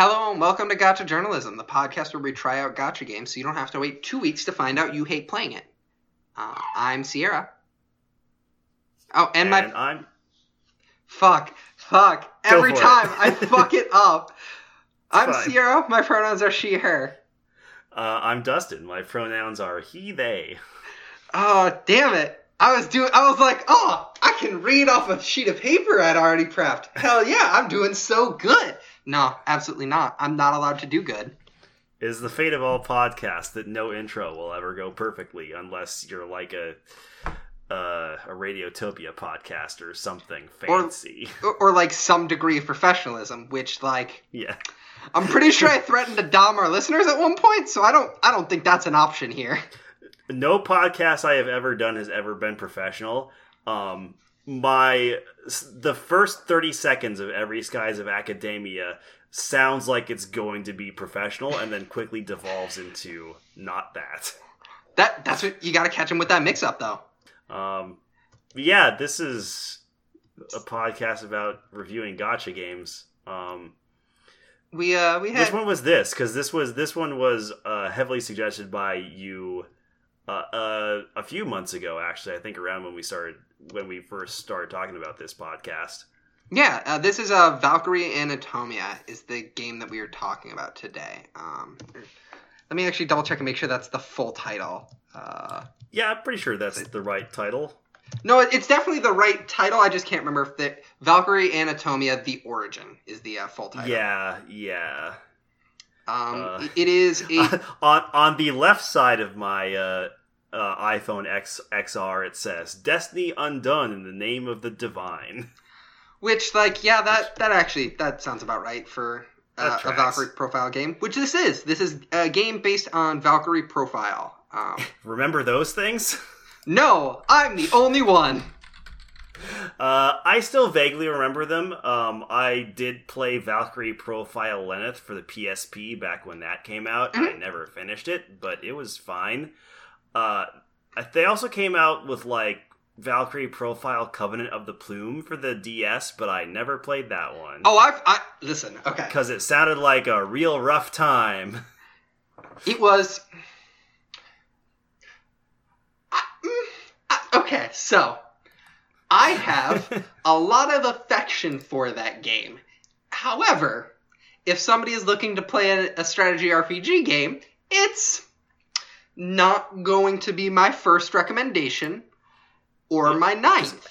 Hello and welcome to Gotcha Journalism, the podcast where we try out gacha games so you don't have to wait two weeks to find out you hate playing it. Uh, I'm Sierra. Oh, and, And, my I'm fuck, fuck. Go Every time I fuck it up. I'm fine. Sierra. My pronouns are she, her. uh, I'm Dustin. My pronouns are he, they. Oh, damn it. I was doing. I was like, oh, I can read off a sheet of paper I'd already prepped. Hell yeah, I'm doing so good. No, absolutely not. I'm not allowed to do good. It is the fate of all podcasts that no intro will ever go perfectly unless you're like a uh, a Radiotopia podcast or something fancy. Or, or like some degree of professionalism, which like yeah. I'm pretty sure I threatened to dom our listeners at one point, so I don't I don't think that's an option here. No podcast I have ever done has ever been professional. Um, my the first thirty seconds of every Skies of Academia sounds like it's going to be professional, and then quickly devolves into not that. That that's what you got to catch him with that mix up though. Um, yeah, this is a podcast about reviewing gacha games. Um, We uh we which had one was this? Because this was this one was uh, heavily suggested by you uh, uh, a few months ago. Actually, I think around when we started when we first started talking about this podcast. yeah uh, this is uh Valkyrie Anatomia is the game that we are talking about today. Um, let me actually double check and make sure that's the full title. Uh, Yeah, I'm pretty sure that's the right title. no, it's definitely the right title. I just can't remember if the Valkyrie Anatomia: The Origin is the uh, full title. Yeah, yeah. Um, Uh, it is a on on the left side of my uh, iPhone X XR, it says "Destiny Undone in the name of the Divine." Which, like, yeah, that that actually that sounds about right for uh, a. Valkyrie profile game. Which this is. This is a game based on Valkyrie profile. Um, Remember those things? no, I'm the only one. Uh, I still vaguely remember them. Um, I did play Valkyrie Profile Lenneth for the PSP back when that came out. I never finished it, but it was fine. Uh, they also came out with like Valkyrie Profile Covenant of the Plume for the DS, but I never played that one Oh, I've I listen. Okay, because it sounded like a real rough time. it was. I- mm, I- okay, so I have a lot of affection for that game. However, if somebody is looking to play a, a strategy RPG game, it's not going to be my first recommendation or my ninth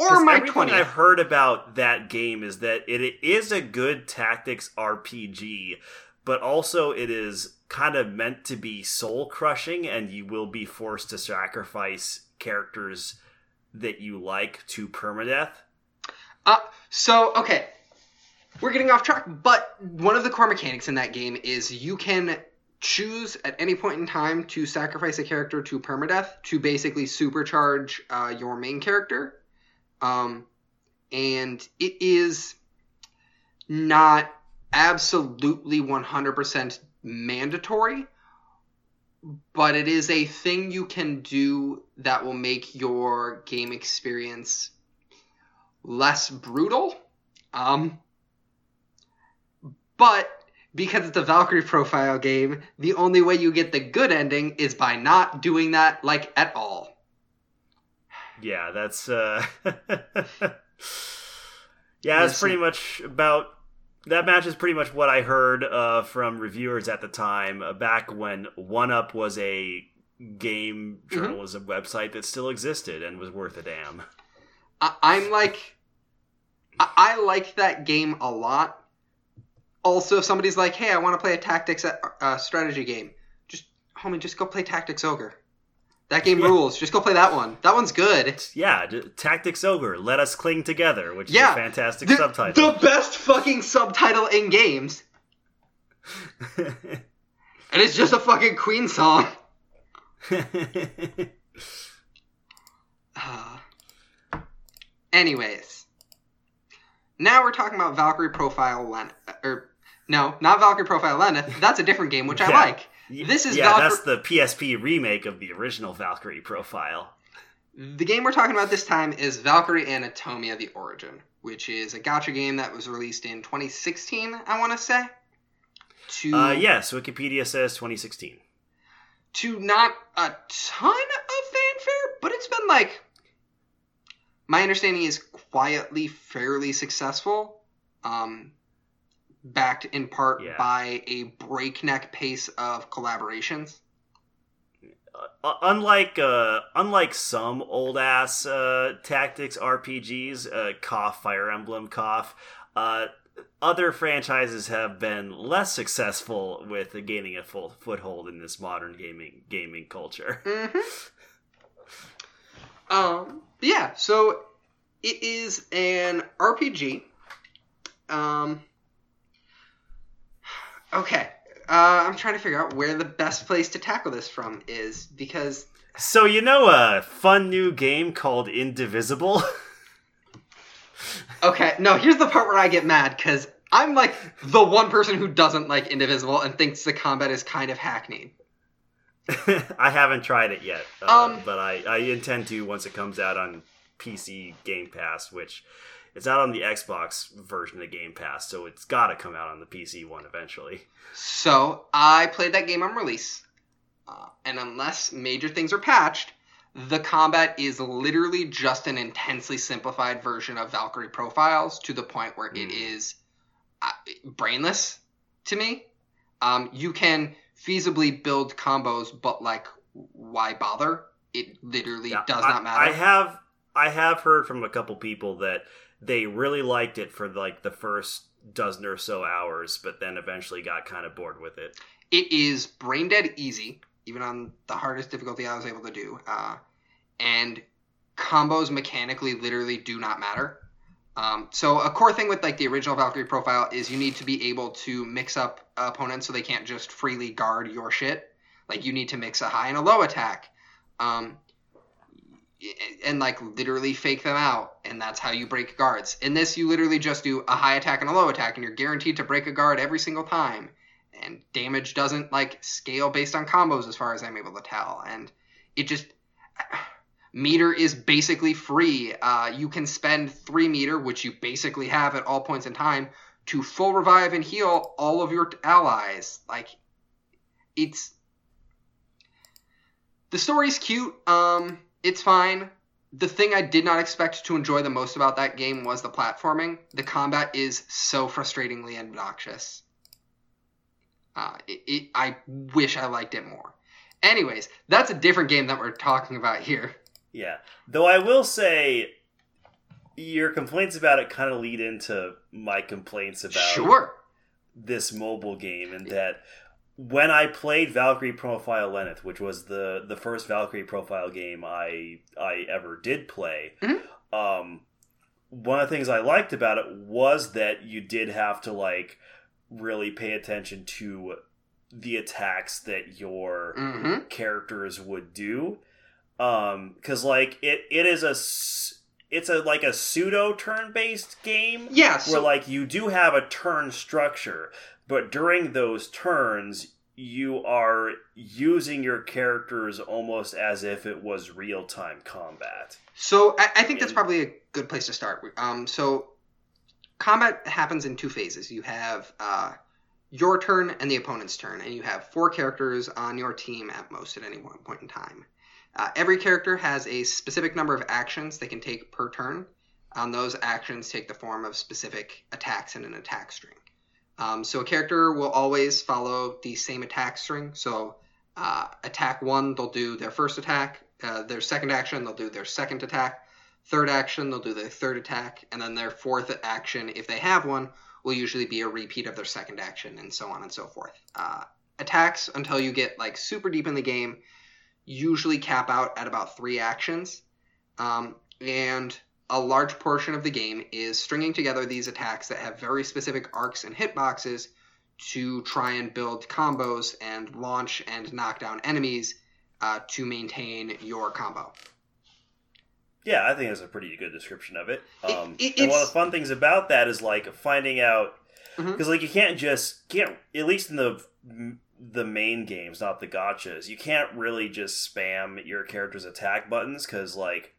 or my everything 20th. I've heard about that game is that it, it is a good tactics RPG, but also it is kind of meant to be soul crushing, and you will be forced to sacrifice characters that you like to permadeath. Uh, so okay, we're getting off track, but one of the core mechanics in that game is you can choose at any point in time to sacrifice a character to permadeath to basically supercharge uh, your main character, um, and it is not absolutely 100% mandatory but it is a thing you can do that will make your game experience less brutal. Um, but because it's a Valkyrie profile game, the only way you get the good ending is by not doing that like at all. Yeah, that's uh Yeah, that's pretty much about that match is pretty much what I heard uh, from reviewers at the time, uh, back when 1UP was a game Mm-hmm. journalism website that still existed and was worth a damn. I- I'm like, I-, I like that game a lot. Also, if somebody's like, "Hey, I want to play a tactics uh, strategy game," just homie, just go play Tactics Ogre. That game Yeah. rules. Just go play that one. That one's good. Yeah, d- Tactics Ogre, Let Us Cling Together, which Yeah, is a fantastic The, subtitle. the best fucking subtitle in games, and it's just a fucking Queen song. Uh, anyways, now we're talking about Valkyrie Profile Len, or no, not Valkyrie Profile Lenneth. That's a different game, which I like. This is yeah, that's the PSP remake of the original Valkyrie profile. The game we're talking about this time is Valkyrie Anatomia: The Origin, which is a gacha game that was released in 2016. I want to say. to Uh, yes, Wikipedia says 2016. to not a ton of fanfare, but it's been like my understanding is quietly fairly successful. Um, backed in part Yeah. by a breakneck pace of collaborations. Uh, unlike uh, unlike some old ass uh, tactics RPGs, uh, cough Fire Emblem cough. Uh, other franchises have been less successful with gaining a full foothold in this modern gaming gaming culture. Mm-hmm. Um, yeah, so it is an RPG. Um, okay, uh, I'm trying to figure out where the best place to tackle this from is because So you know a fun new game called Indivisible? okay, no, here's the part where I get mad because I'm like the one person who doesn't like Indivisible and thinks the combat is kind of hackneyed. I haven't tried it yet, uh, Um, but I, I intend to once it comes out on PC Game Pass, which it's out on the Xbox version of the Game Pass, so it's got to come out on the PC one eventually. So I played that game on release, uh, and unless major things are patched, the combat is literally just an intensely simplified version of Valkyrie Profiles to the point where it Hmm. is uh, brainless to me. Um, you can feasibly build combos, but like, why bother? It literally Yeah, does I, not matter. I have I have heard from a couple people that they really liked it for like the first dozen or so hours, but then eventually got kind of bored with it. it is brain dead easy, even on the hardest difficulty I was able to do. Uh, and combos mechanically literally do not matter. Um, so a core thing with like the original Valkyrie profile is you need to be able to mix up opponents so they can't just freely guard your shit. Like you need to mix a high and a low attack. Um, and like literally fake them out and that's how you break guards. In this you literally just do a high attack and a low attack and you're guaranteed to break a guard every single time. And damage doesn't like scale based on combos as far as i'm able to tell. And it just meter is basically free. Uh, you can spend three meter which you basically have at all points in time to full revive and heal all of your allies. Like it's the story's cute um it's fine the thing I did not expect to enjoy the most about that game was the platforming. The combat is so frustratingly obnoxious. Uh, it, it, I wish I liked it more. Anyways, that's a different game that we're talking about here. Yeah. Though I will say your complaints about it kind of lead into my complaints about Sure. this mobile game and that when I played Valkyrie Profile Lenneth, which was the the first Valkyrie Profile game I I ever did play, Mhm. um, one of the things I liked about it was that you did have to like really pay attention to the attacks that your Mm-hmm. characters would do um because like it it is a it's a like a pseudo turn based game Yeah. where like you do have a turn structure but during those turns you are using your characters almost as if it was real time combat so I, I think that's probably a good place to start. Um, so combat happens in two phases. You have uh, your turn and the opponent's turn, and you have four characters on your team at most at any one point in time. Uh, every character has a specific number of actions they can take per turn. Um, those actions take the form of specific attacks in an attack string. Um, so a character will always follow the same attack string. So uh, attack one, they'll do their first attack. Uh, their second action, they'll do their second attack. Third action, they'll do their third attack. And then their fourth action, if they have one, will usually be a repeat of their second action, and so on and so forth. Uh, attacks, until you get like super deep in the game, usually cap out at about three actions. Um, and a large portion of the game is stringing together these attacks that have very specific arcs and hitboxes to try and build combos and launch and knock down enemies uh, to maintain your combo. yeah i think that's a pretty good description of it It- um it- and one of the fun things about that is like finding out because like you can't just can't at least in the the main games not the gachas you can't really just spam your character's attack buttons because like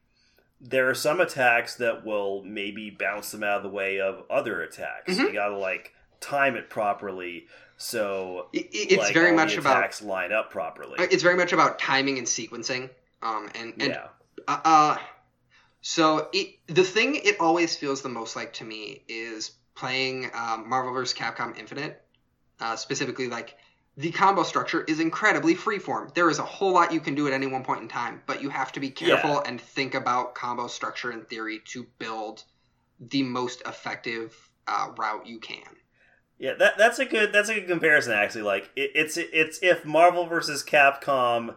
there are some attacks that will maybe bounce them out of the way of other attacks Mhm. you gotta like time it properly. So It, it- it's like, very much the about line up properly. it's very much about timing and sequencing. Um, and and yeah, Uh, uh so it, the thing it always feels the most like to me is playing um, Marvel vs. Capcom Infinite. Uh, specifically, like the combo structure is incredibly freeform. There is a whole lot you can do at any one point in time, but you have to be careful Yeah. and think about combo structure in theory to build the most effective uh, route you can. yeah. That that's a good that's a good comparison actually. Like it, it's it's if Marvel versus Capcom,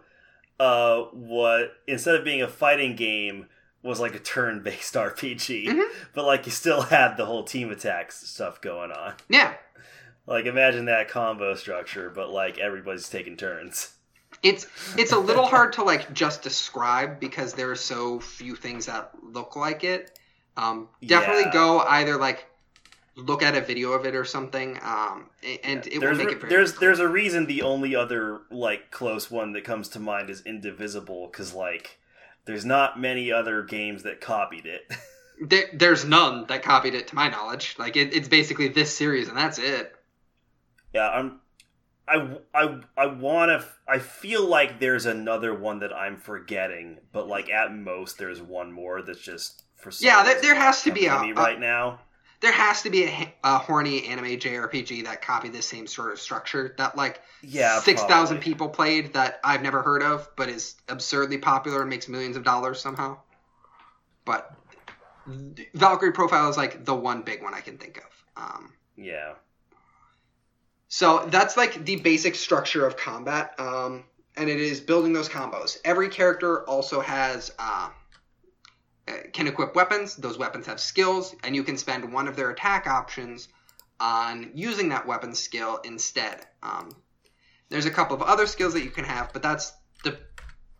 uh, what instead of being a fighting game was like a turn based RPG, Mhm. but like you still had the whole team attacks stuff going on. Yeah, Like imagine that combo structure, but like everybody's taking turns. it's it's a little hard to like just describe because there are so few things that look like it. Um, definitely Yeah. go either like look at a video of it or something, um, and it will there's make a, it very there's clear. there's a reason the only other like close one that comes to mind is Indivisible because like there's not many other games that copied it. There, there's none that copied it to my knowledge. Like it, it's basically this series and that's it. Yeah, I'm. I, I, I want to. I feel like there's another one that I'm forgetting, but like at most there's one more that's just for some Yeah, there- there has to be a- me right now. There has to be a, a horny anime JRPG that copied the same sort of structure that like Yeah, six thousand people played that I've never heard of, but is absurdly popular and makes millions of dollars somehow. But Valkyrie Profile is like the one big one I can think of. Um, Yeah, so that's like the basic structure of combat, um, and it is building those combos. Every character also has uh, can equip weapons. Those weapons have skills, and you can spend one of their attack options on using that weapon skill instead. Um, there's a couple of other skills that you can have, but that's the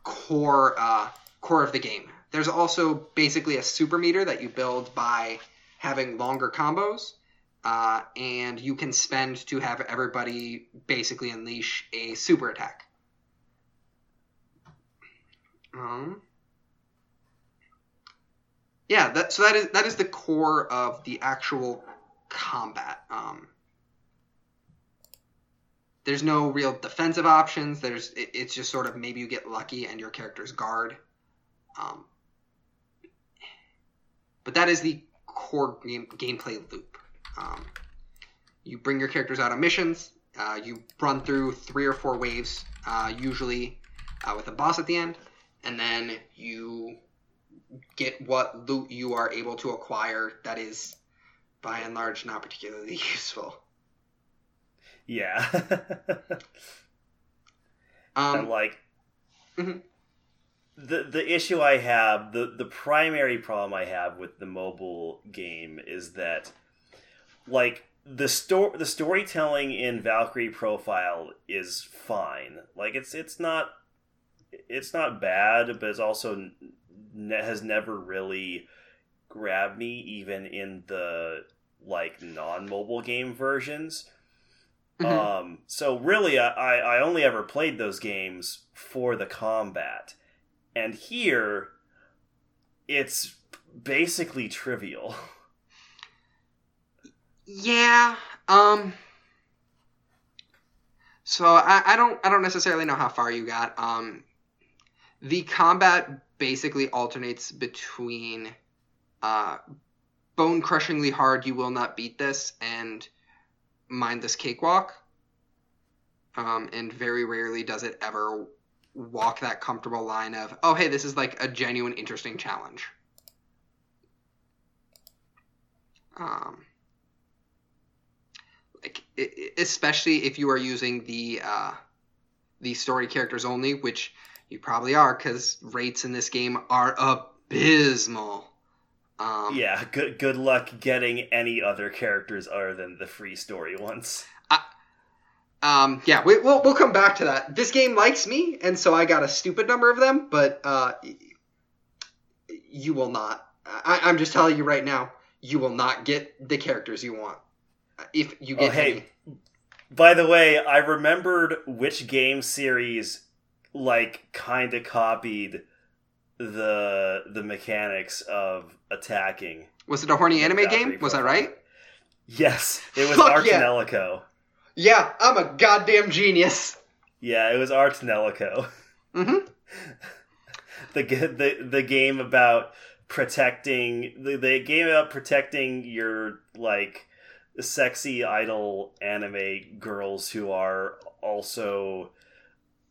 core uh, core of the game. There's also basically a super meter that you build by having longer combos, uh, and you can spend to have everybody basically unleash a super attack. Um, yeah, that, so that is that is the core of the actual combat. Um, there's no real defensive options. There's it, it's just sort of maybe you get lucky and your character's guard. Um, but that is the core game, gameplay loop. Um, you bring your characters out on missions. Uh, you run through three or four waves, uh, usually uh, with a boss at the end, and then you get what loot you are able to acquire that is, by and large, not particularly useful. yeah. Um, and like Mhm. the the issue I have, the the primary problem I have with the mobile game is that like the sto- the storytelling in Valkyrie Profile is fine. Like it's it's not it's not bad, but it's also ne- has never really grabbed me even in the like non-mobile game versions. mhm. Um, so really, I, I only ever played those games for the combat, and here, it's basically trivial. Yeah. Um. So I, I don't I don't necessarily know how far you got. Um, the combat basically alternates between uh, bone crushingly hard. You will not beat this and mindless cakewalk. Um, and very rarely does it ever walk that comfortable line of oh hey this is like a genuine interesting challenge. Um especially if you are using the uh, the story characters only, which you probably are, because rates in this game are abysmal. Um, yeah, good good luck getting any other characters other than the free story ones. Um, yeah, we, we'll we'll come back to that. This game likes me, and so I got a stupid number of them, but uh, you will not. I, I'm just telling you right now, you will not get the characters you want if you get Oh, hey, any. By the way, I remembered which game series like kind of copied the the mechanics of attacking. Was it a horny anime game? Was that right? Yes, it was Fuck Art yeah. Yeah, I'm a goddamn genius. Yeah, it was Ar tonelico. Mm-hmm. the the the game about protecting the, the game about protecting your like sexy idol anime girls who are also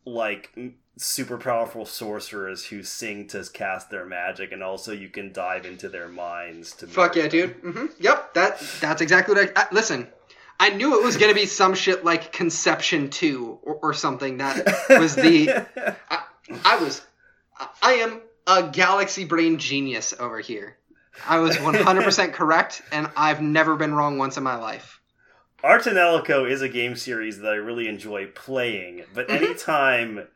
like super powerful sorcerers who sing to cast their magic and also you can dive into their minds to Fuck yeah, dude. hmm Yep, that that's exactly what I, I listen. I knew it was gonna be some shit like Conception Two or, or something. That was the I, I was I am a galaxy brain genius over here. I was 100% correct, and I've never been wrong once in my life. Ar tonelico is a game series that I really enjoy playing, but Mhm. anytime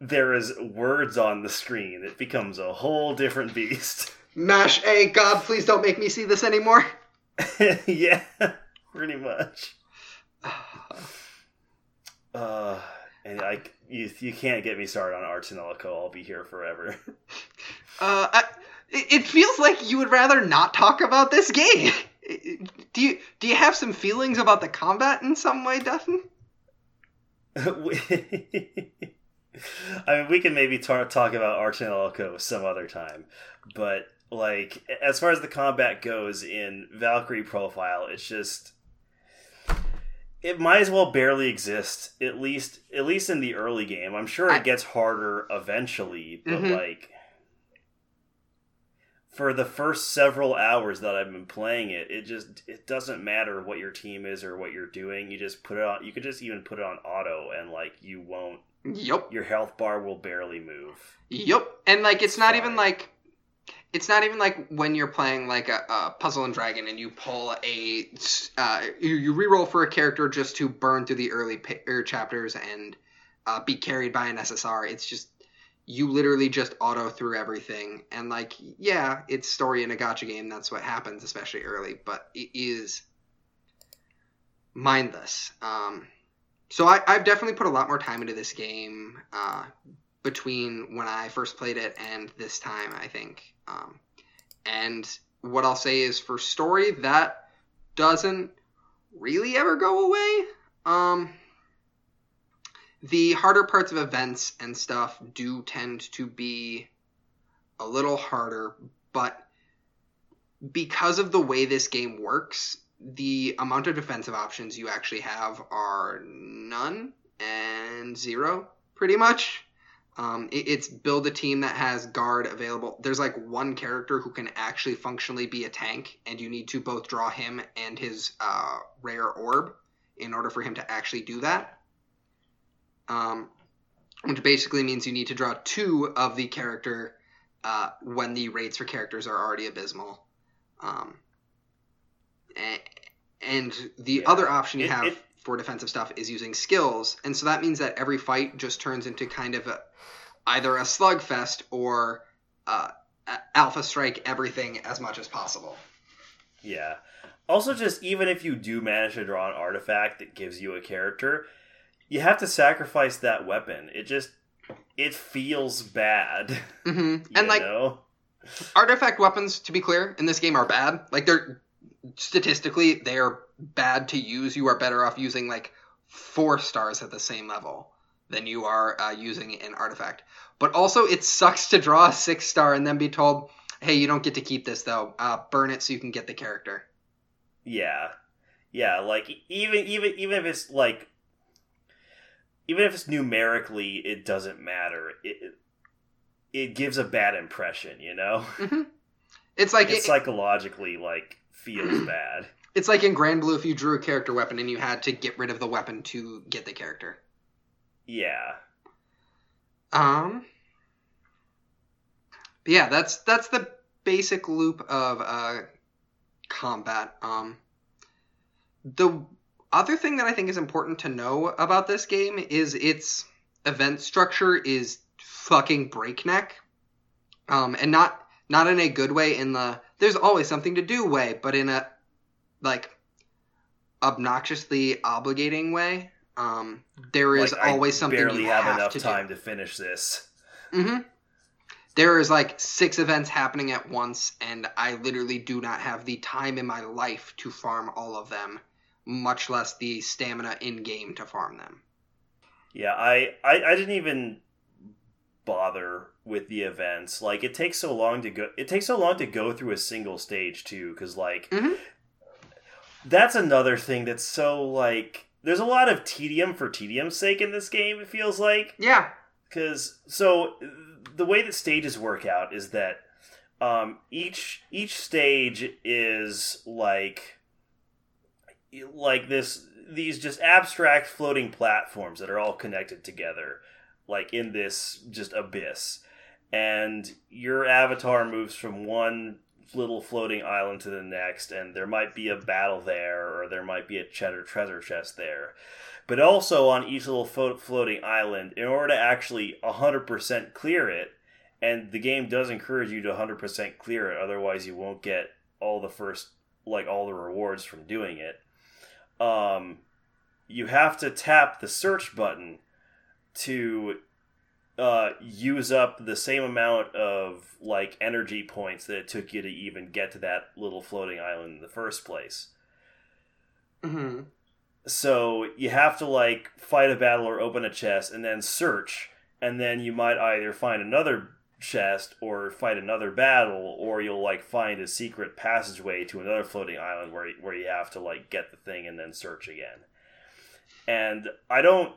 there is words on the screen, it becomes a whole different beast. Mash A, God, please don't make me see this anymore. yeah, pretty much. Uh, and I, you, you can't get me started on Ar tonelico. I'll be here forever. Uh, I, it it feels like you would rather not talk about this game. Do you do you have some feelings about the combat in some way, Dustin? I mean, we can maybe tar- talk about Ar tonelico some other time, but like as far as the combat goes in Valkyrie Profile, it's just it might as well barely exist. At least, at least in the early game. I'm sure it gets harder eventually, but Mhm. like for the first several hours that I've been playing it, it just it doesn't matter what your team is or what you're doing. You just put it on. You could just even put it on auto, and like you won't. Yep. Your health bar will barely move. Yep. And like it's not even like it's not even like when you're playing like a, a puzzle and dragon and you pull a uh, you, you reroll for a character just to burn through the early pa- er, chapters and uh, be carried by an SSR. It's just you literally just auto through everything and like yeah, it's story in a gacha game. That's what happens, especially early, but it is mindless. Um, so I, I've definitely put a lot more time into this game. Uh, between when I first played it and this time, I think. Um, and what I'll say is for story, that doesn't really ever go away. Um, the harder parts of events and stuff do tend to be a little harder, but because of the way this game works, the amount of defensive options you actually have are none and zero, pretty much. Um, it- it's build a team that has guard available. There's like one character who can actually functionally be a tank, and you need to both draw him and his uh, rare orb in order for him to actually do that. Um, which basically means you need to draw two of the character uh, when the rates for characters are already abysmal. Um, and the Yeah. other option you It- have it- for defensive stuff is using skills, and so that means that every fight just turns into kind of a, either a slugfest or uh, alpha strike everything as much as possible. Yeah. Also, just even if you do manage to draw an artifact that gives you a character, you have to sacrifice that weapon. It just it feels bad. hmm And like know? artifact weapons, to be clear, in this game are bad. Like they're statistically they are bad to use. You are better off using like four stars at the same level than you are uh, using an artifact. But also, it sucks to draw a six star and then be told, "Hey, you don't get to keep this though. Uh, burn it so you can get the character." Yeah. Yeah, like even even even if it's like even if it's numerically it doesn't matter. It it, gives a bad impression, you know? It's like It it- psychologically like feels bad. It's like in Granblue if you drew a character weapon and you had to get rid of the weapon to get the character. Yeah. Um. yeah, that's that's the basic loop of uh, combat. Um. The other thing that I think is important to know about this game is its event structure is fucking breakneck. Um, and not not in a good way. In the there's always something to do way, but in a like obnoxiously obligating way. Um, there is Like, I always something barely you have, have enough to time do. to finish this. hmm there is like six events happening at once, and I literally do not have the time in my life to farm all of them, much less the stamina in game to farm them. Yeah, I, I, I didn't even bother with the events. Like it takes so long to go. It takes so long to go through a single stage too, because like Mhm. that's another thing that's so like. There's a lot of tedium for tedium's sake in this game. It feels like Yeah. because so the way that stages work out is that um, each each stage is like like this these just abstract floating platforms that are all connected together like in this just abyss. And your avatar moves from one little floating island to the next and there might be a battle there or there might be a cheddar treasure chest there. But also on each little fo- floating island in order to actually 100% clear it and the game does encourage you to 100% clear it otherwise you won't get all the first like all the rewards from doing it um you have to tap the search button to uh, use up the same amount of like energy points that it took you to even get to that little floating island in the first place. hmm So you have to like fight a battle or open a chest and then search, and then you might either find another chest or fight another battle, or you'll like find a secret passageway to another floating island where where you have to like get the thing and then search again. And I don't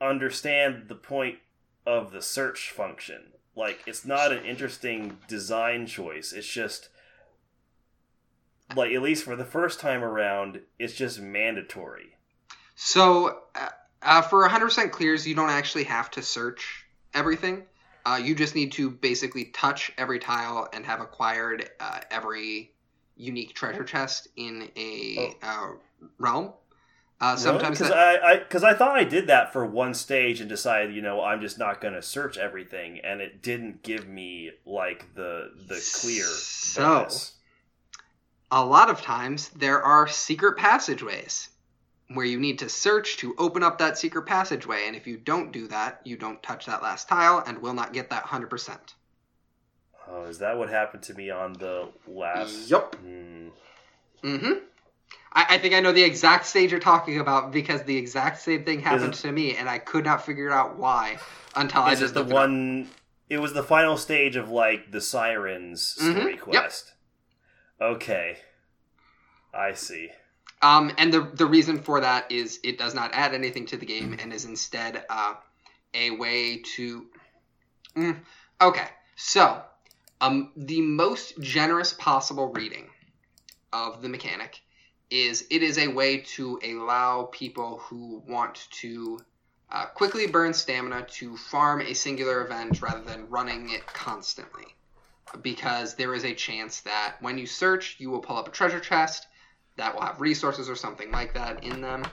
understand the point of the search function. Like it's not an interesting design choice. It's just like at least for the first time around, it's just mandatory. So, uh, uh, for 100% clears, you don't actually have to search everything. Uh, you just need to basically touch every tile and have acquired uh, every unique treasure chest in a uh, realm. Uh, sometimes because that- I because I, thought I did that for one stage and decided you know I'm just not going to search everything and it didn't give me like the the clear So- bonus. a lot of times there are secret passageways where you need to search to open up that secret passageway, and if you don't do that, you don't touch that last tile and will not get that 100%. Oh, is that what happened to me on the last? Yup. Hmm. Mm-hmm. I, I think I know the exact stage you're talking about because the exact same thing happened it- to me, and I could not figure out why until I just the looked it one? It was the final stage of like the Sirens Mhm, story yep. Okay, I see. Um, and the the reason for that is it does not add anything to the game and is instead uh, a way to. Mm, okay, so um, the most generous possible reading of the mechanic is it is a way to allow people who want to uh, quickly burn stamina to farm a singular event rather than running it constantly. Because there is a chance that when you search, you will pull up a treasure chest that will have resources or something like that in them.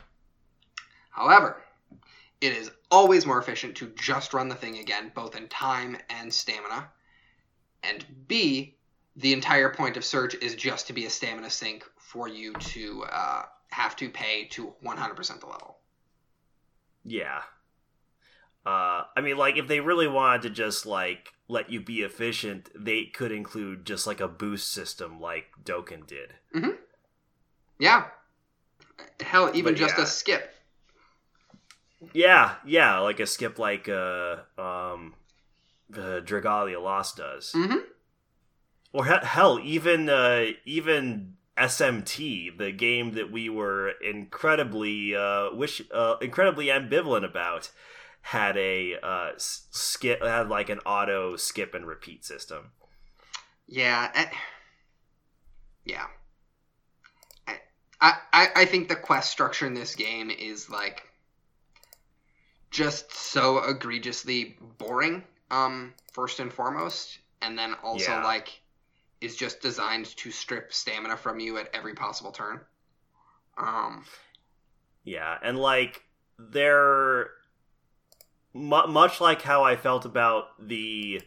However, it is always more efficient to just run the thing again, both in time and stamina. And B, the entire point of search is just to be a stamina sink for you to uh, have to pay to 100% the level. Yeah. Uh, I mean, like, if they really wanted to just, like, let you be efficient, they could include just, like, a boost system like Dokkan did. Yeah. Hell, even But just yeah. a skip. Yeah, yeah, like a skip like, uh, um, uh, Dragalia Lost does. Mhm. Or he- hell, even, uh, even SMT, the game that we were incredibly, uh, wish, uh, incredibly ambivalent about, had a, uh, skip, had like an auto skip and repeat system. Yeah. yeah. I, I think the quest structure in this game is like just so egregiously boring. Um, first and foremost, and then also Yeah. like is just designed to strip stamina from you at every possible turn. Um, Yeah, and like they're mu- much like how I felt about the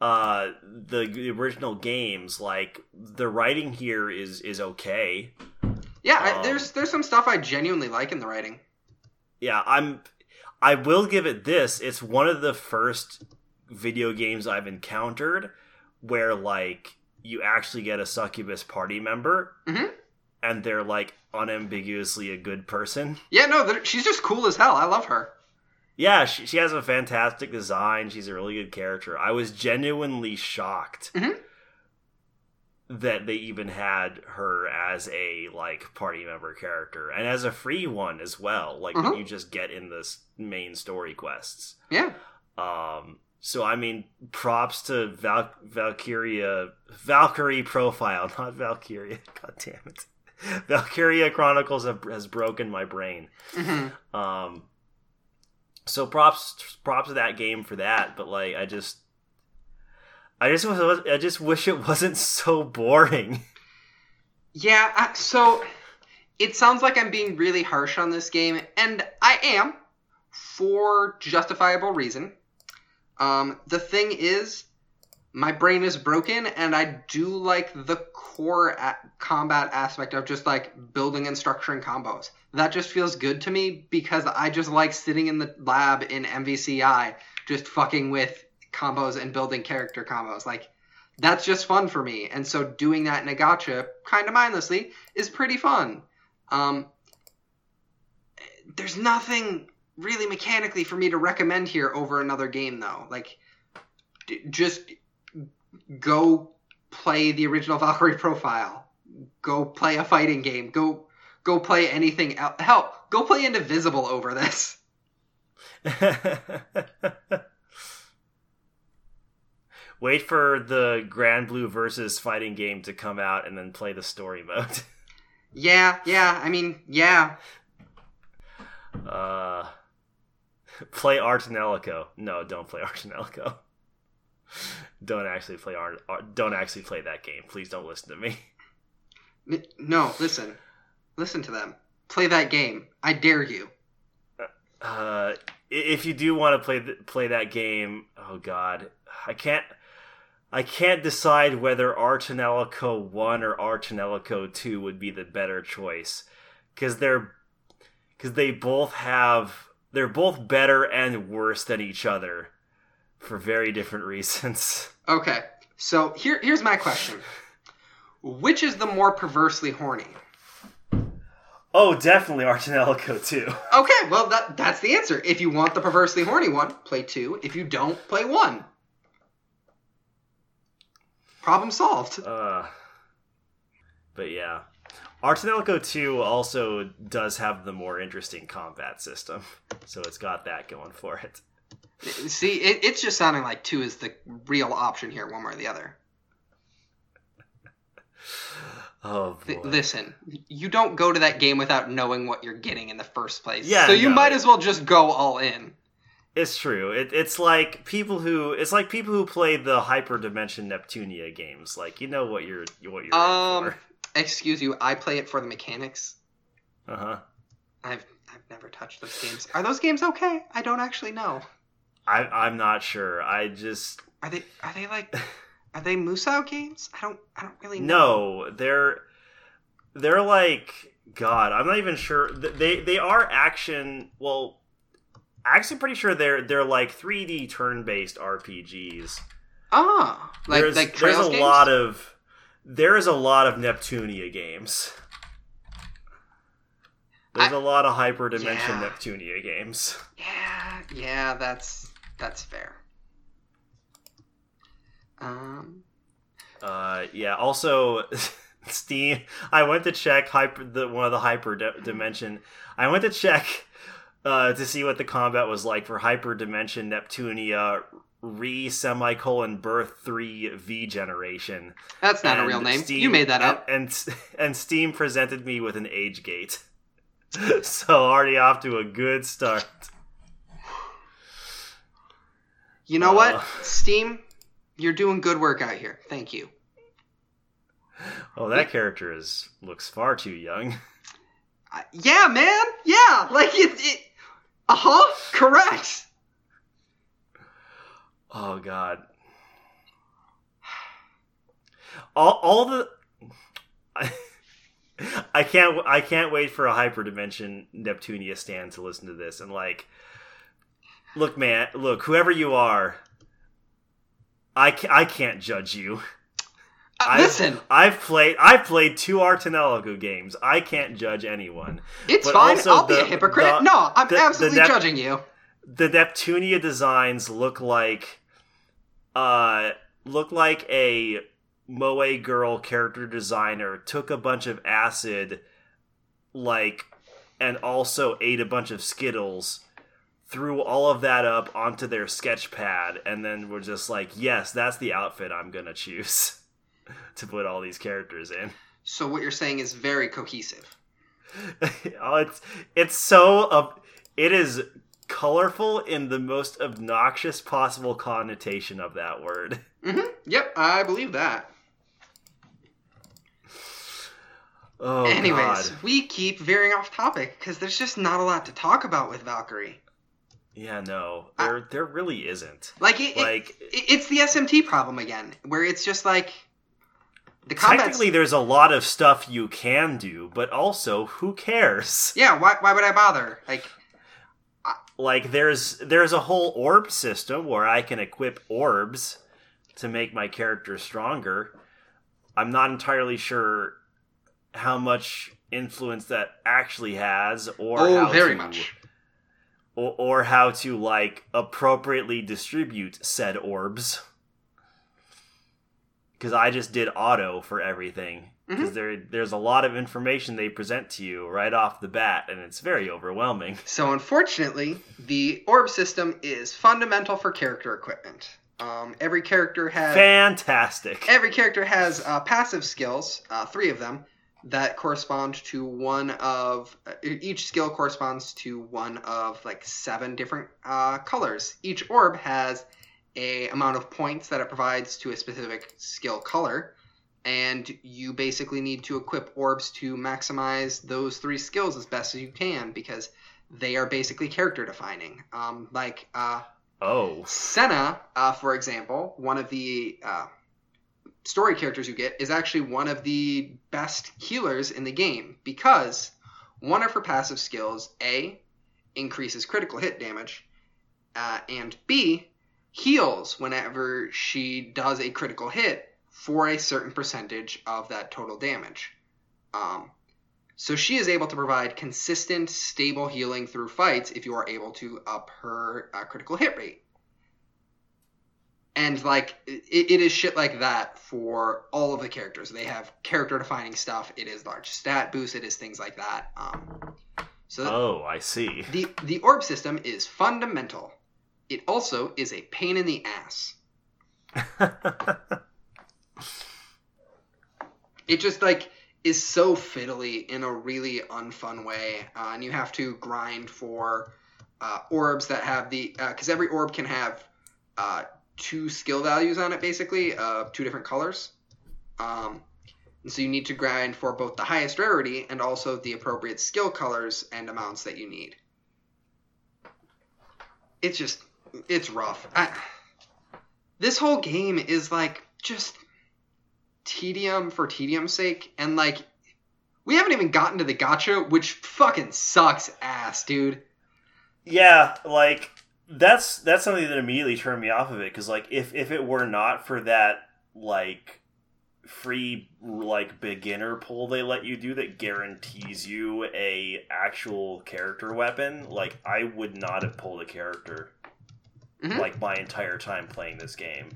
uh the, the original games like the writing here is is okay. Yeah, I, Um, there's there's some stuff I genuinely like in the writing. Yeah, I'm I will give it this. It's one of the first video games I've encountered where like you actually get a succubus party member Mhm. and they're like unambiguously a good person. Yeah, no, she's just cool as hell. I love her. Yeah, she, she has a fantastic design. She's a really good character. I was genuinely shocked Mhm. That they even had her as a like party member character and as a free one as well. Like Mhm. you just get in the main story quests. Yeah. Um, so I mean, props to Val- Valkyria, Valkyrie profile, not Valkyria. God damn it, Valkyria Chronicles have, has broken my brain. hmm Um, so props props to that game for that. But like, I just, I just I just wish it wasn't so boring. Yeah, so it sounds like I'm being really harsh on this game, and I am for justifiable reason. Um, the thing is, my brain is broken, and I do like the core combat aspect of just like building and structuring combos. That just feels good to me because I just like sitting in the lab in MVCI, just fucking with combos and building character combos. Like, that's just fun for me. And so doing that in a gacha kind of mindlessly is pretty fun. Um, there's nothing really mechanically for me to recommend here over another game though. Like, d- just go play the original Valkyrie profile. Go play a fighting game. Go go play anything else. Hell, go play Indivisible over this. Wait for the Granblue versus fighting game to come out and then play the story mode. Yeah, yeah. I mean, yeah. Uh, play Ar tonelico. No, don't play Ar tonelico. Don't actually play Art. Don't actually play that game. Please don't listen to me. No, listen. Listen to them. Play that game. I dare you. Uh, if you do want to play th- play that game, oh god, I can't. I can't decide whether Ar tonelico one or Ar tonelico two would be the better choice, because they're because they both have they're both better and worse than each other for very different reasons. Okay, so here here's my question. Which is the more perversely horny? Oh, definitely Ar tonelico two. Okay, well that that's the answer. If you want the perversely horny one, play two. If you don't, play one. Problem solved. Uh, but yeah, Ar tonelico 2 also does have the more interesting combat system, so it's got that going for it. See, it, it's just sounding like two is the real option here, one way or the other. Oh boy. listen, you don't go to that game without knowing what you're getting in the first place. Yeah, So you no, might as well just go all in. It's true. It, it's like people who it's like people who play the Hyperdimension Neptunia games. Like you know what you're what you're Um, excuse you, I play it for the mechanics. Uh huh. I've I've never touched those games. Are those games okay? I don't actually know. I I'm not sure. I just Are they are they like are they Musou games? I don't I don't really know. No, they're they're like God. I'm not even sure. They they are action. Well, actually, pretty sure they're they're like 3D turn-based RPGs. Ah, like there's like there's a games? lot of there is a lot of Neptunia games. There's I- a lot of hyperdimension Yeah. Neptunia games. Yeah, yeah, that's that's fair. Um, Uh, yeah. Also, Steam. I went to check hyper the one of the hyper di- dimension. I went to check uh, to see what the combat was like for Hyperdimension Neptunia re semicolon birth three V generation. that's not a real name. Steam- you made that up. And, and and Steam presented me with an age gate. so already off to a good start. You know uh, what, Steam? You're doing good work out here. Thank you. Oh, that character is looks far too young. Uh, yeah, man. Yeah, like it. it uh huh. Correct. Oh God. All all the. I, can't I can't wait for a hyperdimension Neptunia stand to listen to this and like look man look whoever you are I I can't judge you. I've- listen, I've played I've played two Ar tonelico games. I can't judge anyone. it's but fine. I'll be a hypocrite. the- no, I'm the- the absolutely Nep- judging you. The Neptunia designs look like uh look like a Moe girl character designer took a bunch of acid like and also ate a bunch of Skittles threw all of that up onto their sketch pad and then were just like, "Yes, that's the outfit I'm going to choose." to put all these characters in. So what you're saying is very cohesive. oh, it's it's so ob- it is colorful in the most obnoxious possible connotation of that word. hmm Yep, I believe that. Oh Anyways, god. we keep veering off topic because there's just not a lot to talk about with Valkyrie. Yeah, no. I- There there really isn't. Like, it- Like it- it's the SMT problem again, where it's just like the technically there's a lot of stuff you can do, but also who cares? Yeah, why, why would I bother? Like, Like there's there's a whole orb system where I can equip orbs to make my character stronger. I'm not entirely sure how much influence that actually has or oh, how very to, much. or, or how to like appropriately distribute said orbs because i just did auto for everything because there there's a lot of information they present to you right off the bat and it's very overwhelming So, unfortunately, the orb system is fundamental for character equipment. Um, every character has fantastic every character has uh, passive skills, uh, three of them, that correspond to one of uh, each skill corresponds to one of like seven different uh, colors. Each orb has a amount of points that it provides to a specific skill color, and you basically need to equip orbs to maximize those three skills as best as you can because they are basically character defining. Um, like uh, oh Senna, uh, for example, one of the uh, story characters you get is actually one of the best healers in the game because one of her passive skills, A, increases critical hit damage, uh, and B, heals whenever she does a critical hit for a certain percentage of that total damage. Um, so she is able to provide consistent, stable healing through fights if you are able to up her uh, critical hit rate. And like it, it is shit like that for all of the characters. They have character defining stuff. It is large stat boost. It is things like that. Um, so oh i see the the orb system is fundamental. It also is a pain in the ass. It just like is so fiddly in a really unfun way, uh, and you have to grind for uh, orbs that have the because every orb can have uh, two skill values on it, basically, uh, two different colors. Um, and so you need to grind for both the highest rarity and also the appropriate skill colors and amounts that you need. It's just it's rough. I, this whole game is like just tedium for tedium's sake, and like we haven't even gotten to the gacha, which fucking sucks ass, dude. yeah like that's that's something that immediately turned me off of it because like if if it were not for that like free like beginner pull they let you do that guarantees you a actual character weapon like i would not have pulled a character Mhm. like my entire time playing this game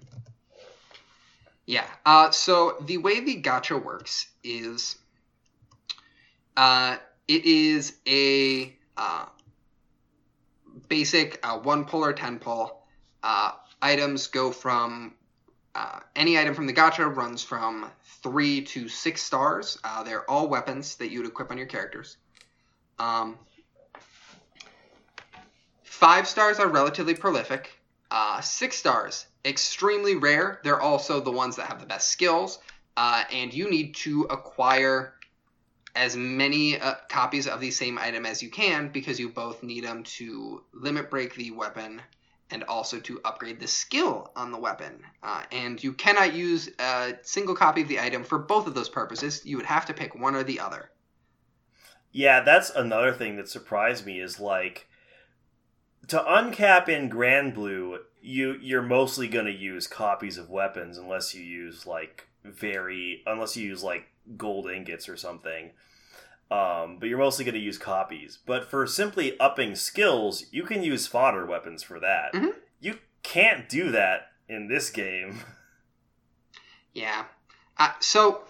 Yeah. Uh, so the way the gacha works is, uh, it is a uh, basic uh, one pull or ten pull. Uh, items go from uh, any item from the gacha runs from three to six stars. Uh, they're all weapons that you would equip on your characters. Um, five stars are relatively prolific. Uh, six stars, extremely rare. They're also the ones that have the best skills, uh, and you need to acquire as many uh, copies of the same item as you can because you both need them to limit break the weapon and also to upgrade the skill on the weapon. Uh, and you cannot use a single copy of the item for both of those purposes. You would have to pick one or the other. Yeah, that's another thing that surprised me is like to uncap in Granblue, you you're mostly going to use copies of weapons unless you use like very unless you use like gold ingots or something. Um, but you're mostly going to use copies. But for simply upping skills, you can use fodder weapons for that. Mhm. You can't do that in this game. Yeah. Uh, so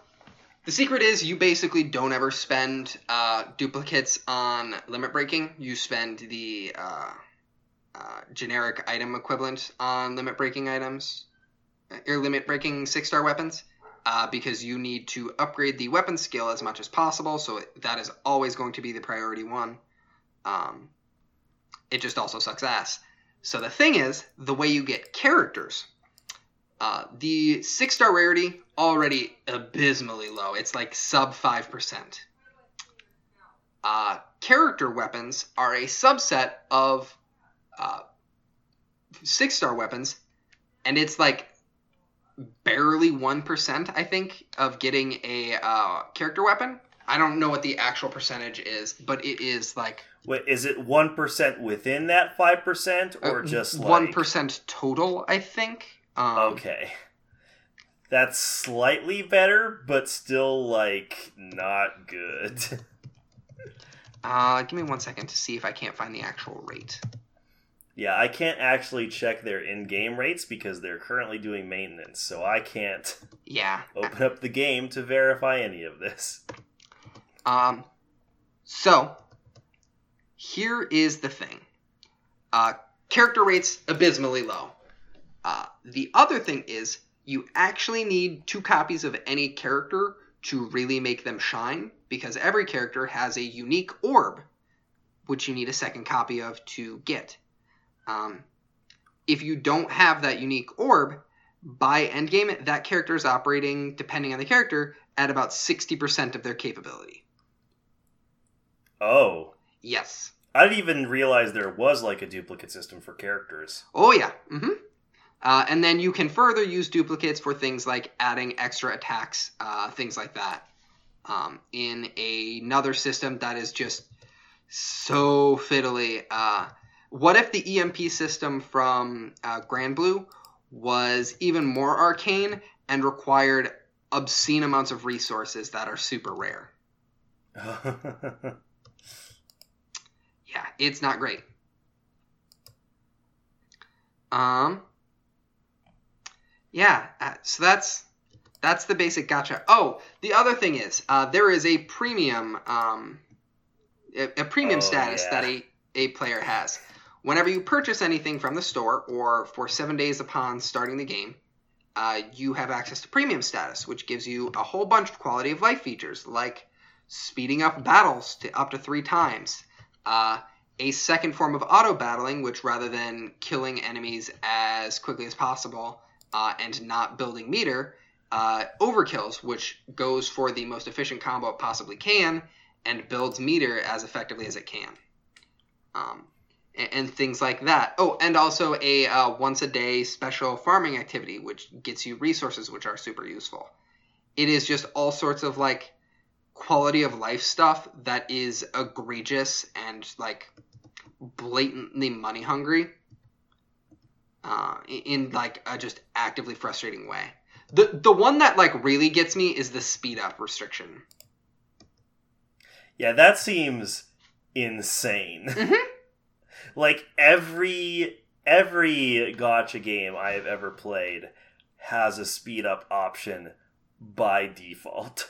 the secret is you basically don't ever spend uh, duplicates on limit breaking. You spend the uh, uh, generic item equivalent on limit breaking items, or limit breaking six star weapons, uh, because you need to upgrade the weapon skill as much as possible. So that is always going to be the priority one. Um, it just also sucks ass. So the thing is, the way you get characters uh, the six star rarity already abysmally low. It's like sub five percent. Uh, character weapons are a subset of uh, six star weapons, and it's like barely one percent, I think, of getting a uh, character weapon. I don't know what the actual percentage is, but it is like Wait, is it one percent within that five percent, or just like Uh, one percent total. I think. Um, Okay. That's slightly better, but still like not good. Uh, give me one second to see if I can't find the actual rate. Yeah, I can't actually check their in-game rates because they're currently doing maintenance, so I can't Yeah. open up the game to verify any of this. Um, so here is the thing. Uh, character rates abysmally low. Uh, the other thing is you actually need two copies of any character to really make them shine because every character has a unique orb which you need a second copy of to get. Um, if you don't have that unique orb, by endgame, that character is operating, depending on the character, at about 60% of their capability. Oh, Yes. I didn't even realize there was like a duplicate system for characters. Oh yeah. hmm Uh, and then you can further use duplicates for things like adding extra attacks, uh, things like that. Um, in another system that is just so fiddly. Uh, what if the EMP system from uh, Granblue was even more arcane and required obscene amounts of resources that are super rare? yeah, it's not great. Um. Yeah, uh, so that's that's the basic gacha. Oh, the other thing is uh, there is a premium um, a, a premium Oh, status yeah. that a a player has. Whenever you purchase anything from the store or for seven days upon starting the game, uh, you have access to premium status, which gives you a whole bunch of quality of life features like speeding up battles to up to three times, uh, a second form of auto battling, which rather than killing enemies as quickly as possible uh, and not building meter, uh, overkills, which goes for the most efficient combo it possibly can and builds meter as effectively as it can. Um, and, things like that. Oh, and also a uh, once a day special farming activity, which gets you resources which are super useful. It is just all sorts of like quality of life stuff that is egregious and like blatantly money hungry uh, in, like a just actively frustrating way. The the one that like really gets me is the speed up restriction. yeah, that seems insane. Mhm. Like every every gacha game I have ever played has a speed up option by default.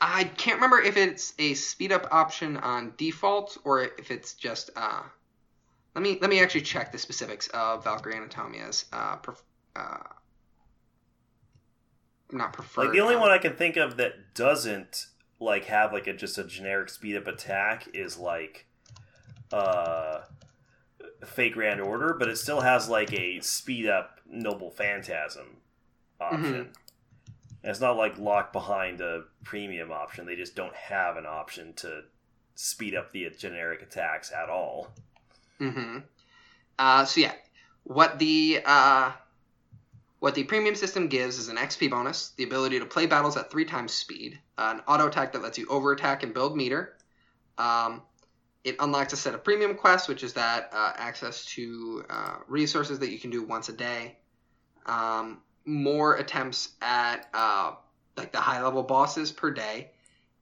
I can't remember if it's a speed up option on default or if it's just uh let me let me actually check the specifics of Valkyrie Anatomia's uh, pref- uh not preferred. Like the only one I can think of that doesn't like have like a just a generic speed up attack is like uh Fate Grand Order, but it still has like a speed up Noble Phantasm option. Mm-hmm. And it's not like locked behind a premium option. They just don't have an option to speed up the generic attacks at all. Mm-hmm. Uh, so yeah, what the uh, what the premium system gives is an XP bonus, the ability to play battles at three times speed, uh, an auto attack that lets you over attack and build meter, um, it unlocks a set of premium quests, which is that uh, access to uh, resources that you can do once a day. Um, more attempts at uh, like the high level bosses per day,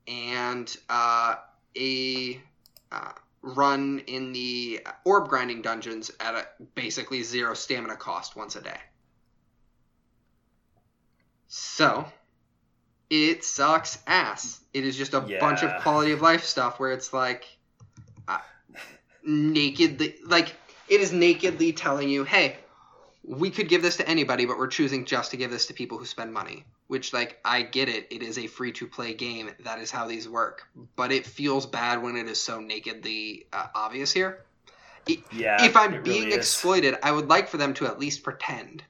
and uh, a uh, run in the orb grinding dungeons at a basically zero stamina cost once a day. So it sucks ass. It is just a Yeah. bunch of quality of life stuff where it's like nakedly, like it is nakedly telling you, hey, we could give this to anybody, but we're choosing just to give this to people who spend money. Which, like, I get it. It is a free to play game. That is how these work. But it feels bad when it is so nakedly uh, obvious here. Yeah. if I'm being really exploited, I would like for them to at least pretend.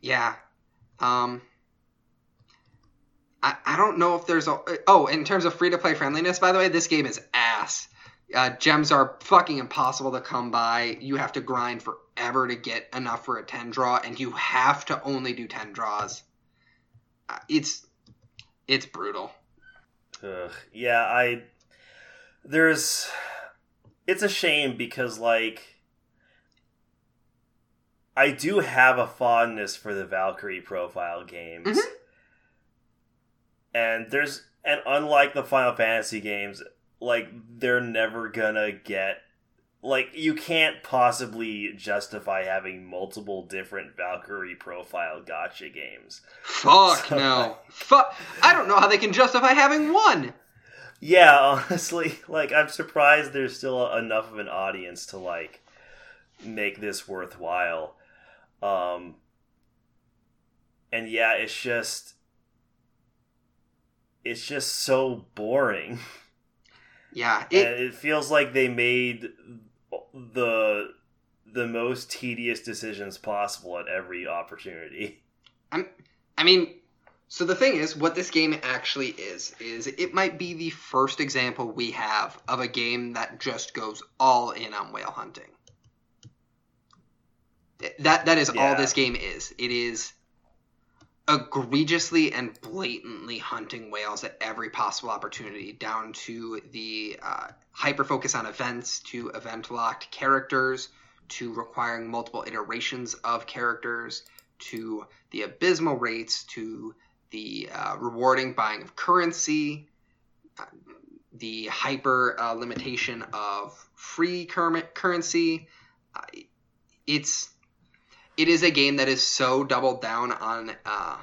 Yeah. Um. I, don't know if there's a oh in terms of free to play friendliness by the way this game is ass uh, gems are fucking impossible to come by you have to grind forever to get enough for a 10 draw and you have to only do 10 draws uh, it's it's brutal Ugh, yeah, I there's it's a shame because like I do have a fondness for the Valkyrie profile games. Mhm. And there's and unlike the Final Fantasy games, like they're never gonna get like you can't possibly justify having multiple different Valkyrie profile gacha games. fuck So, no like- fuck i don't know how they can justify having one Yeah, honestly, like I'm surprised there's still enough of an audience to like make this worthwhile. Um and yeah, it's just it's just so boring. yeah it, it feels like they made the the most tedious decisions possible at every opportunity. I'm, I mean, so the thing is, what this game actually is, is it might be the first example we have of a game that just goes all in on whale hunting. That that is all this game is. It is egregiously and blatantly hunting whales at every possible opportunity, down to the uh, hyper focus on events, to event locked characters, to requiring multiple iterations of characters, to the abysmal rates, to the uh, rewarding buying of currency, uh, the hyper uh, limitation of free cur- currency. It's it is a game that is so doubled down on uh,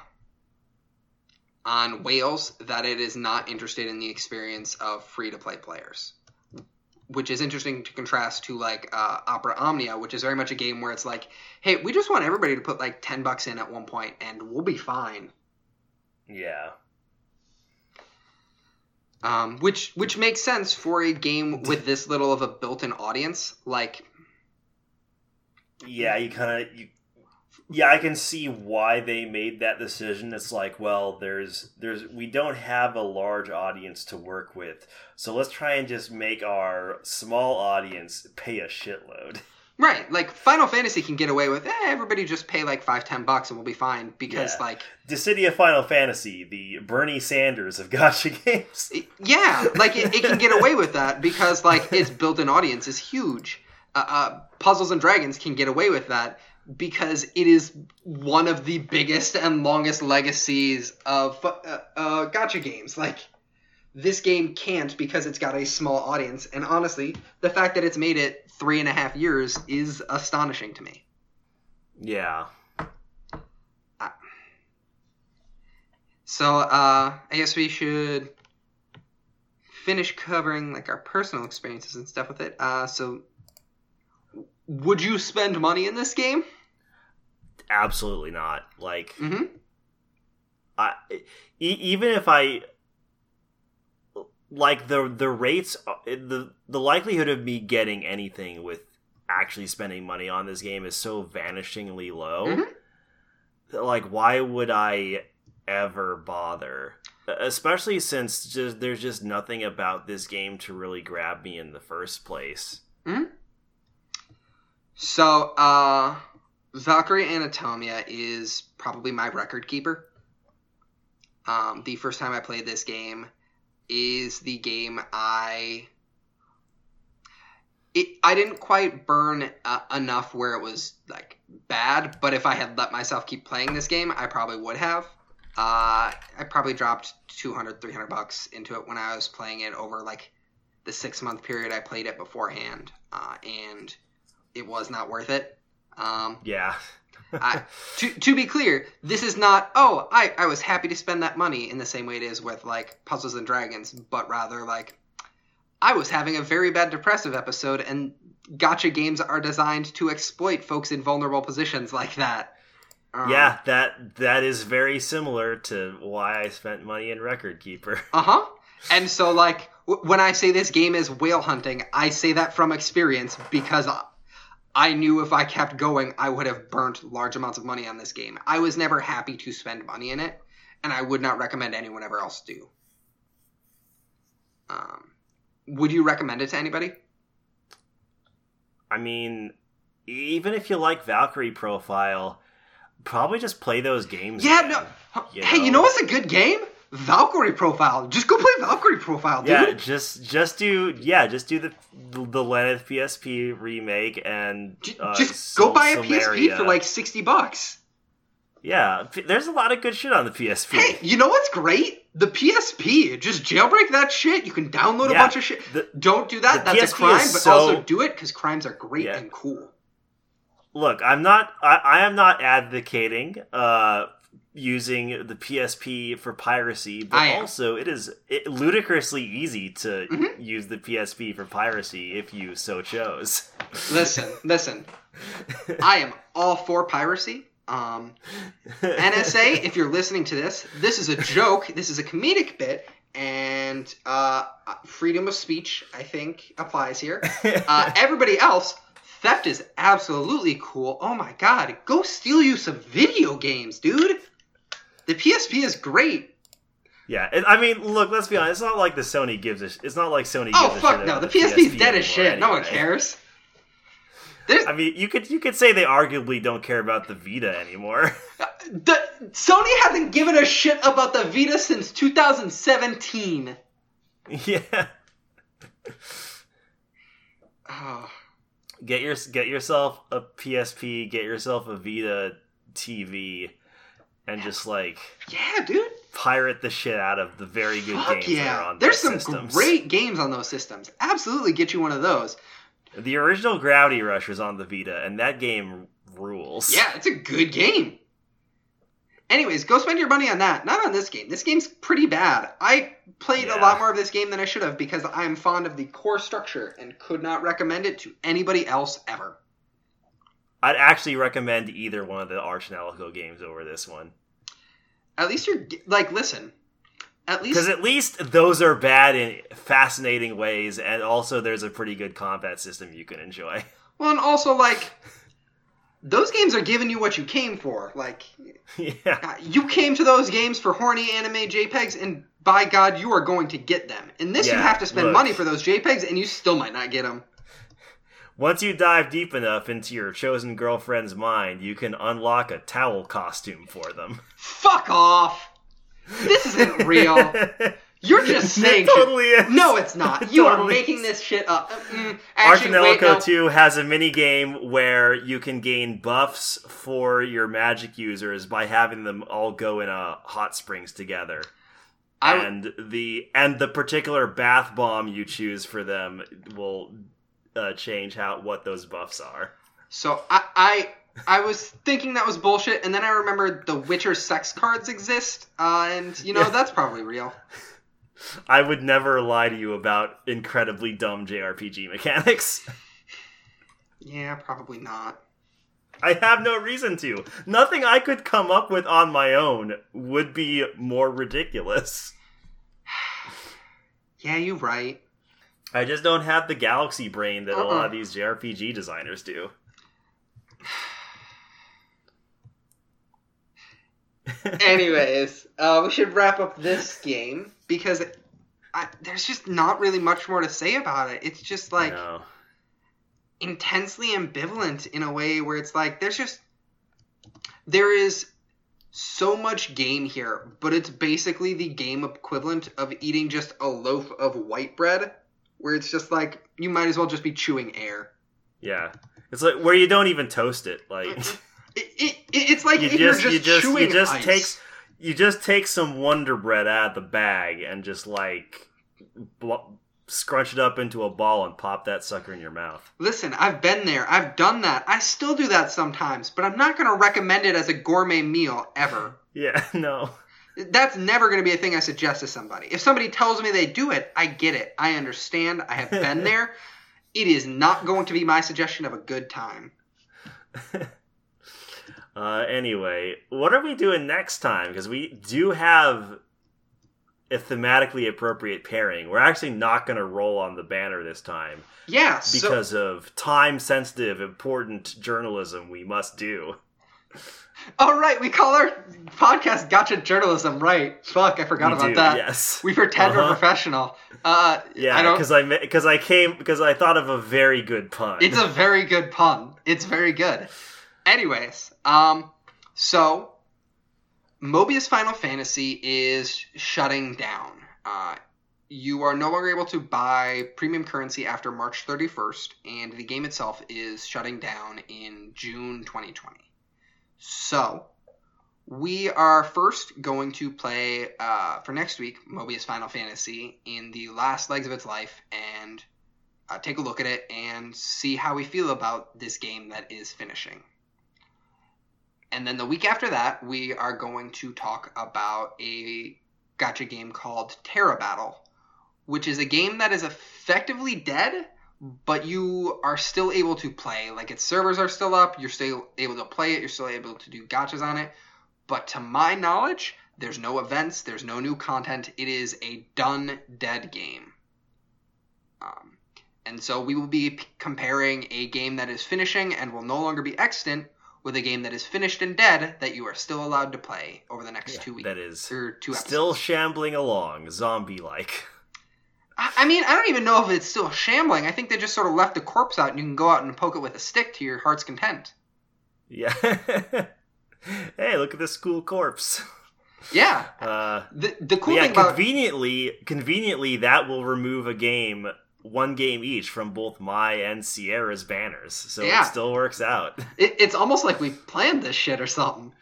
on whales that it is not interested in the experience of free to play players. Which is interesting to contrast to like uh, Opera Omnia, which is very much a game where it's like, hey, we just want everybody to put like ten bucks in at one point, and we'll be fine. Yeah. Um, which which makes sense for a game with this little of a built-in audience. Like, yeah you kind of you yeah i can see why they made that decision it's like well there's there's we don't have a large audience to work with so let's try and just make our small audience pay a shitload right? Like Final Fantasy can get away with, eh, everybody just pay like five, ten bucks and we'll be fine because Yeah. like, Dissidia Final Fantasy, the Bernie Sanders of gacha games. yeah, like it, it can get away with that because like its built-in audience is huge. Uh, uh, Puzzles and Dragons can get away with that because it is one of the biggest and longest legacies of uh, uh, gacha games. Like this game can't because it's got a small audience, and honestly, the fact that it's made it three and a half years is astonishing to me. Yeah. So uh, I guess we should finish covering like our personal experiences and stuff with it. Uh, so, would you spend money in this game? Absolutely not. Like Mm-hmm. I e- even if I like the the rates uh, the the likelihood of me getting anything with actually spending money on this game is so vanishingly low. Mhm. that, Like why would I ever bother? Especially since just there's just nothing about this game to really grab me in the first place. So, uh, Valkyrie Anatomia is probably my record keeper. Um, the first time I played this game, is the game I it I didn't quite burn uh, enough where it was like bad, but if I had let myself keep playing this game, I probably would have. Uh, I probably dropped 200 300 bucks into it when I was playing it over like the 6 month period I played it beforehand. Uh, and it was not worth it. Um, Yeah. I, to, to be clear, this is not, oh, I, I was happy to spend that money in the same way it is with, like, Puzzles and Dragons, but rather, like, I was having a very bad depressive episode, and gacha games are designed to exploit folks in vulnerable positions like that. Um, yeah, that that is very similar to why I spent money in Record Keeper. Uh huh. And so, like, w- when I say this game is whale hunting, I say that from experience because I, knew if I kept going, I would have burnt large amounts of money on this game. I was never happy to spend money in it, and I would not recommend anyone ever else do. Um, would you recommend it to anybody? I mean, even if you like Valkyrie Profile, probably just play those games. Yeah, again, no. you hey, you know what's a good game? Valkyrie Profile. Just go play Valkyrie Profile, dude. Yeah, just just do yeah, just do the the Lenneth PSP remake and uh, just go Sul- buy a PSP for like sixty bucks. yeah. There's a lot of good shit on the PSP. Hey, you know what's great? The PSP. Just jailbreak that shit. You can download a bunch of shit. the- Don't do that. That's PSP a crime. But so- also do it because crimes are great Yeah. and cool. Look, I'm not I, I am not advocating uh using the PSP for piracy, but I am. also it is it, ludicrously easy to Mhm. use the PSP for piracy if you so chose. Listen, listen. I am all for piracy. Um, NSA, if you're listening to this, this is a joke. This is a comedic bit, and uh, freedom of speech, I think, applies here. Uh, everybody else, theft is absolutely cool. Oh my god, go steal you some video games, dude. The PSP is great. Yeah, it, I mean, look, let's be honest. It's not like the Sony gives a. sh- It's not like Sony. Oh gives a fuck shit no, the, the PSP's dead as shit. No one cares. There's I mean, you could you could say they arguably don't care about the Vita anymore. the Sony hasn't given a shit about the Vita since 2017. yeah, Oh, get your get yourself a PSP, get yourself a Vita TV, and just like yeah, dude. pirate the shit out of the very good Fuck games that are yeah. on There's some systems. great games on those systems. Absolutely get you one of those. The original Gravity Rush was on the Vita, and that game rules. Yeah, it's a good game. Anyways, go spend your money on that. Not on this game. This game's pretty bad. I played a lot more of this game than I should have because I'm fond of the core structure and could not recommend it to anybody else ever. I'd actually recommend either one of the Arch and games over this one. At least you're like, listen. At least Because at least those are bad in fascinating ways, and also there's a pretty good combat system you can enjoy. well, and also like, those games are giving you what you came for. Like, yeah. uh, you came to those games for horny anime JPEGs, and by God, you are going to get them. In this, you have to spend look. money for those JPEGs, and you still might not get them. Once you dive deep enough into your chosen girlfriend's mind, you can unlock a towel costume for them. Fuck off! This isn't real. You're just saying it totally shit. is. No, it's not. It You are making is. this shit up. Mm, Arch actually, wait, no. 2 has a mini game where you can gain buffs for your magic users by having them all go in a hot springs together. I, and the and the particular bath bomb you choose for them will uh, change how what those buffs are. so I, I I was thinking that was bullshit, and then I remembered the Witcher sex cards exist, uh, and you know Yeah. that's probably real. I would never lie to you about incredibly dumb JRPG mechanics. Yeah, probably not. I have no reason to. Nothing I could come up with on my own would be more ridiculous. Yeah, you're right. I just don't have the galaxy brain that a lot Uh-uh. of these JRPG designers do. Anyways, uh, we should wrap up this game because I, there's just not really much more to say about it. It's just like no. intensely ambivalent in a way where it's like there's just there is so much game here, but it's basically the game equivalent of eating just a loaf of white bread, where it's just like you might as well just be chewing air. Yeah, it's like where you don't even toast it. Like It, it, it's like you just just you just chewing you just ice. take you just take some Wonder Bread out of the bag and just like bl- scrunch it up into a ball and pop that sucker in your mouth. Listen, I've been there. I've done that. I still do that sometimes, but I'm not going to recommend it as a gourmet meal ever. Yeah, no. That's never going to be a thing I suggest to somebody. If somebody tells me they do it, I get it. I understand. I have been there. It is not going to be my suggestion of a good time. Uh, anyway, what are we doing next time? Because we do have a thematically appropriate pairing. We're actually not going to roll on the banner this time Yeah, so because of time sensitive, important journalism we must do. all right, we call our podcast "Gotcha Journalism." Right? Fuck, I forgot We about do, that. Yes. We pretend we're Uh-huh. professional. Uh, Yeah, because I because I came because I thought of a very good pun. It's a very good pun. It's very good. Anyways, um, so Mobius Final Fantasy is shutting down. Uh, you are no longer able to buy premium currency after March 31st, and the game itself is shutting down in June 2020. So, we are first going to play uh, for next week Mobius Final Fantasy in the last legs of its life and uh, take a look at it and see how we feel about this game that is finishing. And then the week after that, we are going to talk about a gacha game called Terra Battle, which is a game that is effectively dead, but you are still able to play. Like its servers are still up, you're still able to play it, you're still able to do gachas on it. But to my knowledge, there's no events, there's no new content. It is a done dead game. Um, and so we will be p- comparing a game that is finishing and will no longer be extant with a game that is finished and dead that you are still allowed to play over the next two weeks that is or two episodes. still shambling along, zombie like. I mean, I don't even know if it's still shambling. I think they just sort of left the corpse out, and you can go out and poke it with a stick to your heart's content. Yeah. hey, look at this cool corpse. Yeah. Uh, The the cool yeah, thing about conveniently, conveniently, that will remove a game, one game each, from both my and Sierra's banners, so Yeah. it still works out. it, it's almost like we planned this shit or something.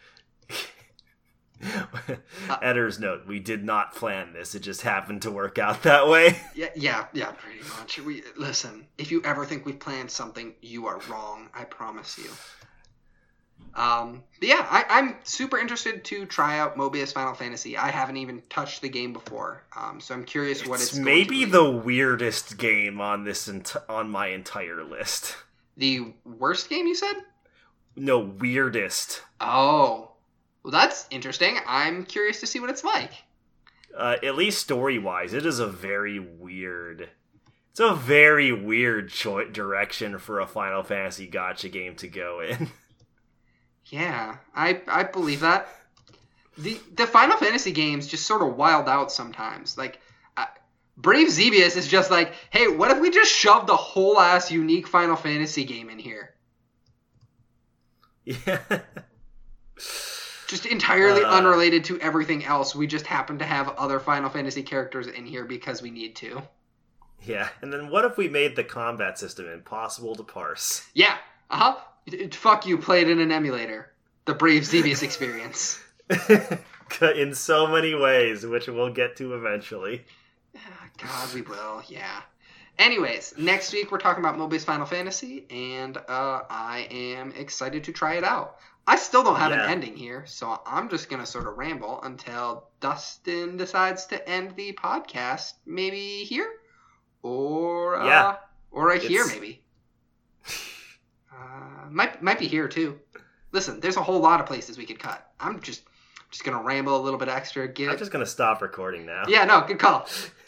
Editor's note: We did not plan this; it just happened to work out that way. Yeah, yeah, yeah, pretty much. We listen. If you ever think we planned something, you are wrong. I promise you. Um, but yeah, I, I'm super interested to try out Mobius Final Fantasy. I haven't even touched the game before, um, so I'm curious what it's, maybe the weirdest game on this ent- on my entire list. the worst game you said. No, weirdest. Oh, well, that's interesting. I'm curious to see what it's like. Uh, at least story wise, it is a very weird. It's a very weird choi- direction for a Final Fantasy gacha game to go in. Yeah, I I believe that. The the Final Fantasy games just sort of wild out sometimes. Like uh, Brave Exvius is just like, hey, what if we just shoved the whole ass unique Final Fantasy game in here? yeah. Just entirely Uh. unrelated to everything else. We just happen to have other Final Fantasy characters in here because we need to. Yeah, and then what if we made the combat system impossible to parse? Yeah. Uh huh. Fuck you. Play it in an emulator. The Brave Exvius experience. in so many ways, which we'll get to eventually. God, we will. Yeah. Anyways, next week we're talking about Mobius Final Fantasy, and uh, I am excited to try it out. I still don't have Yeah. an ending here, so I'm just gonna sort of ramble until Dustin decides to end the podcast. Maybe here, or uh, Yeah. or right here, maybe. Uh, might might be here too. Listen, there's a whole lot of places we could cut. I'm just just gonna ramble a little bit extra. Get I'm just gonna stop recording now. yeah, no, good call.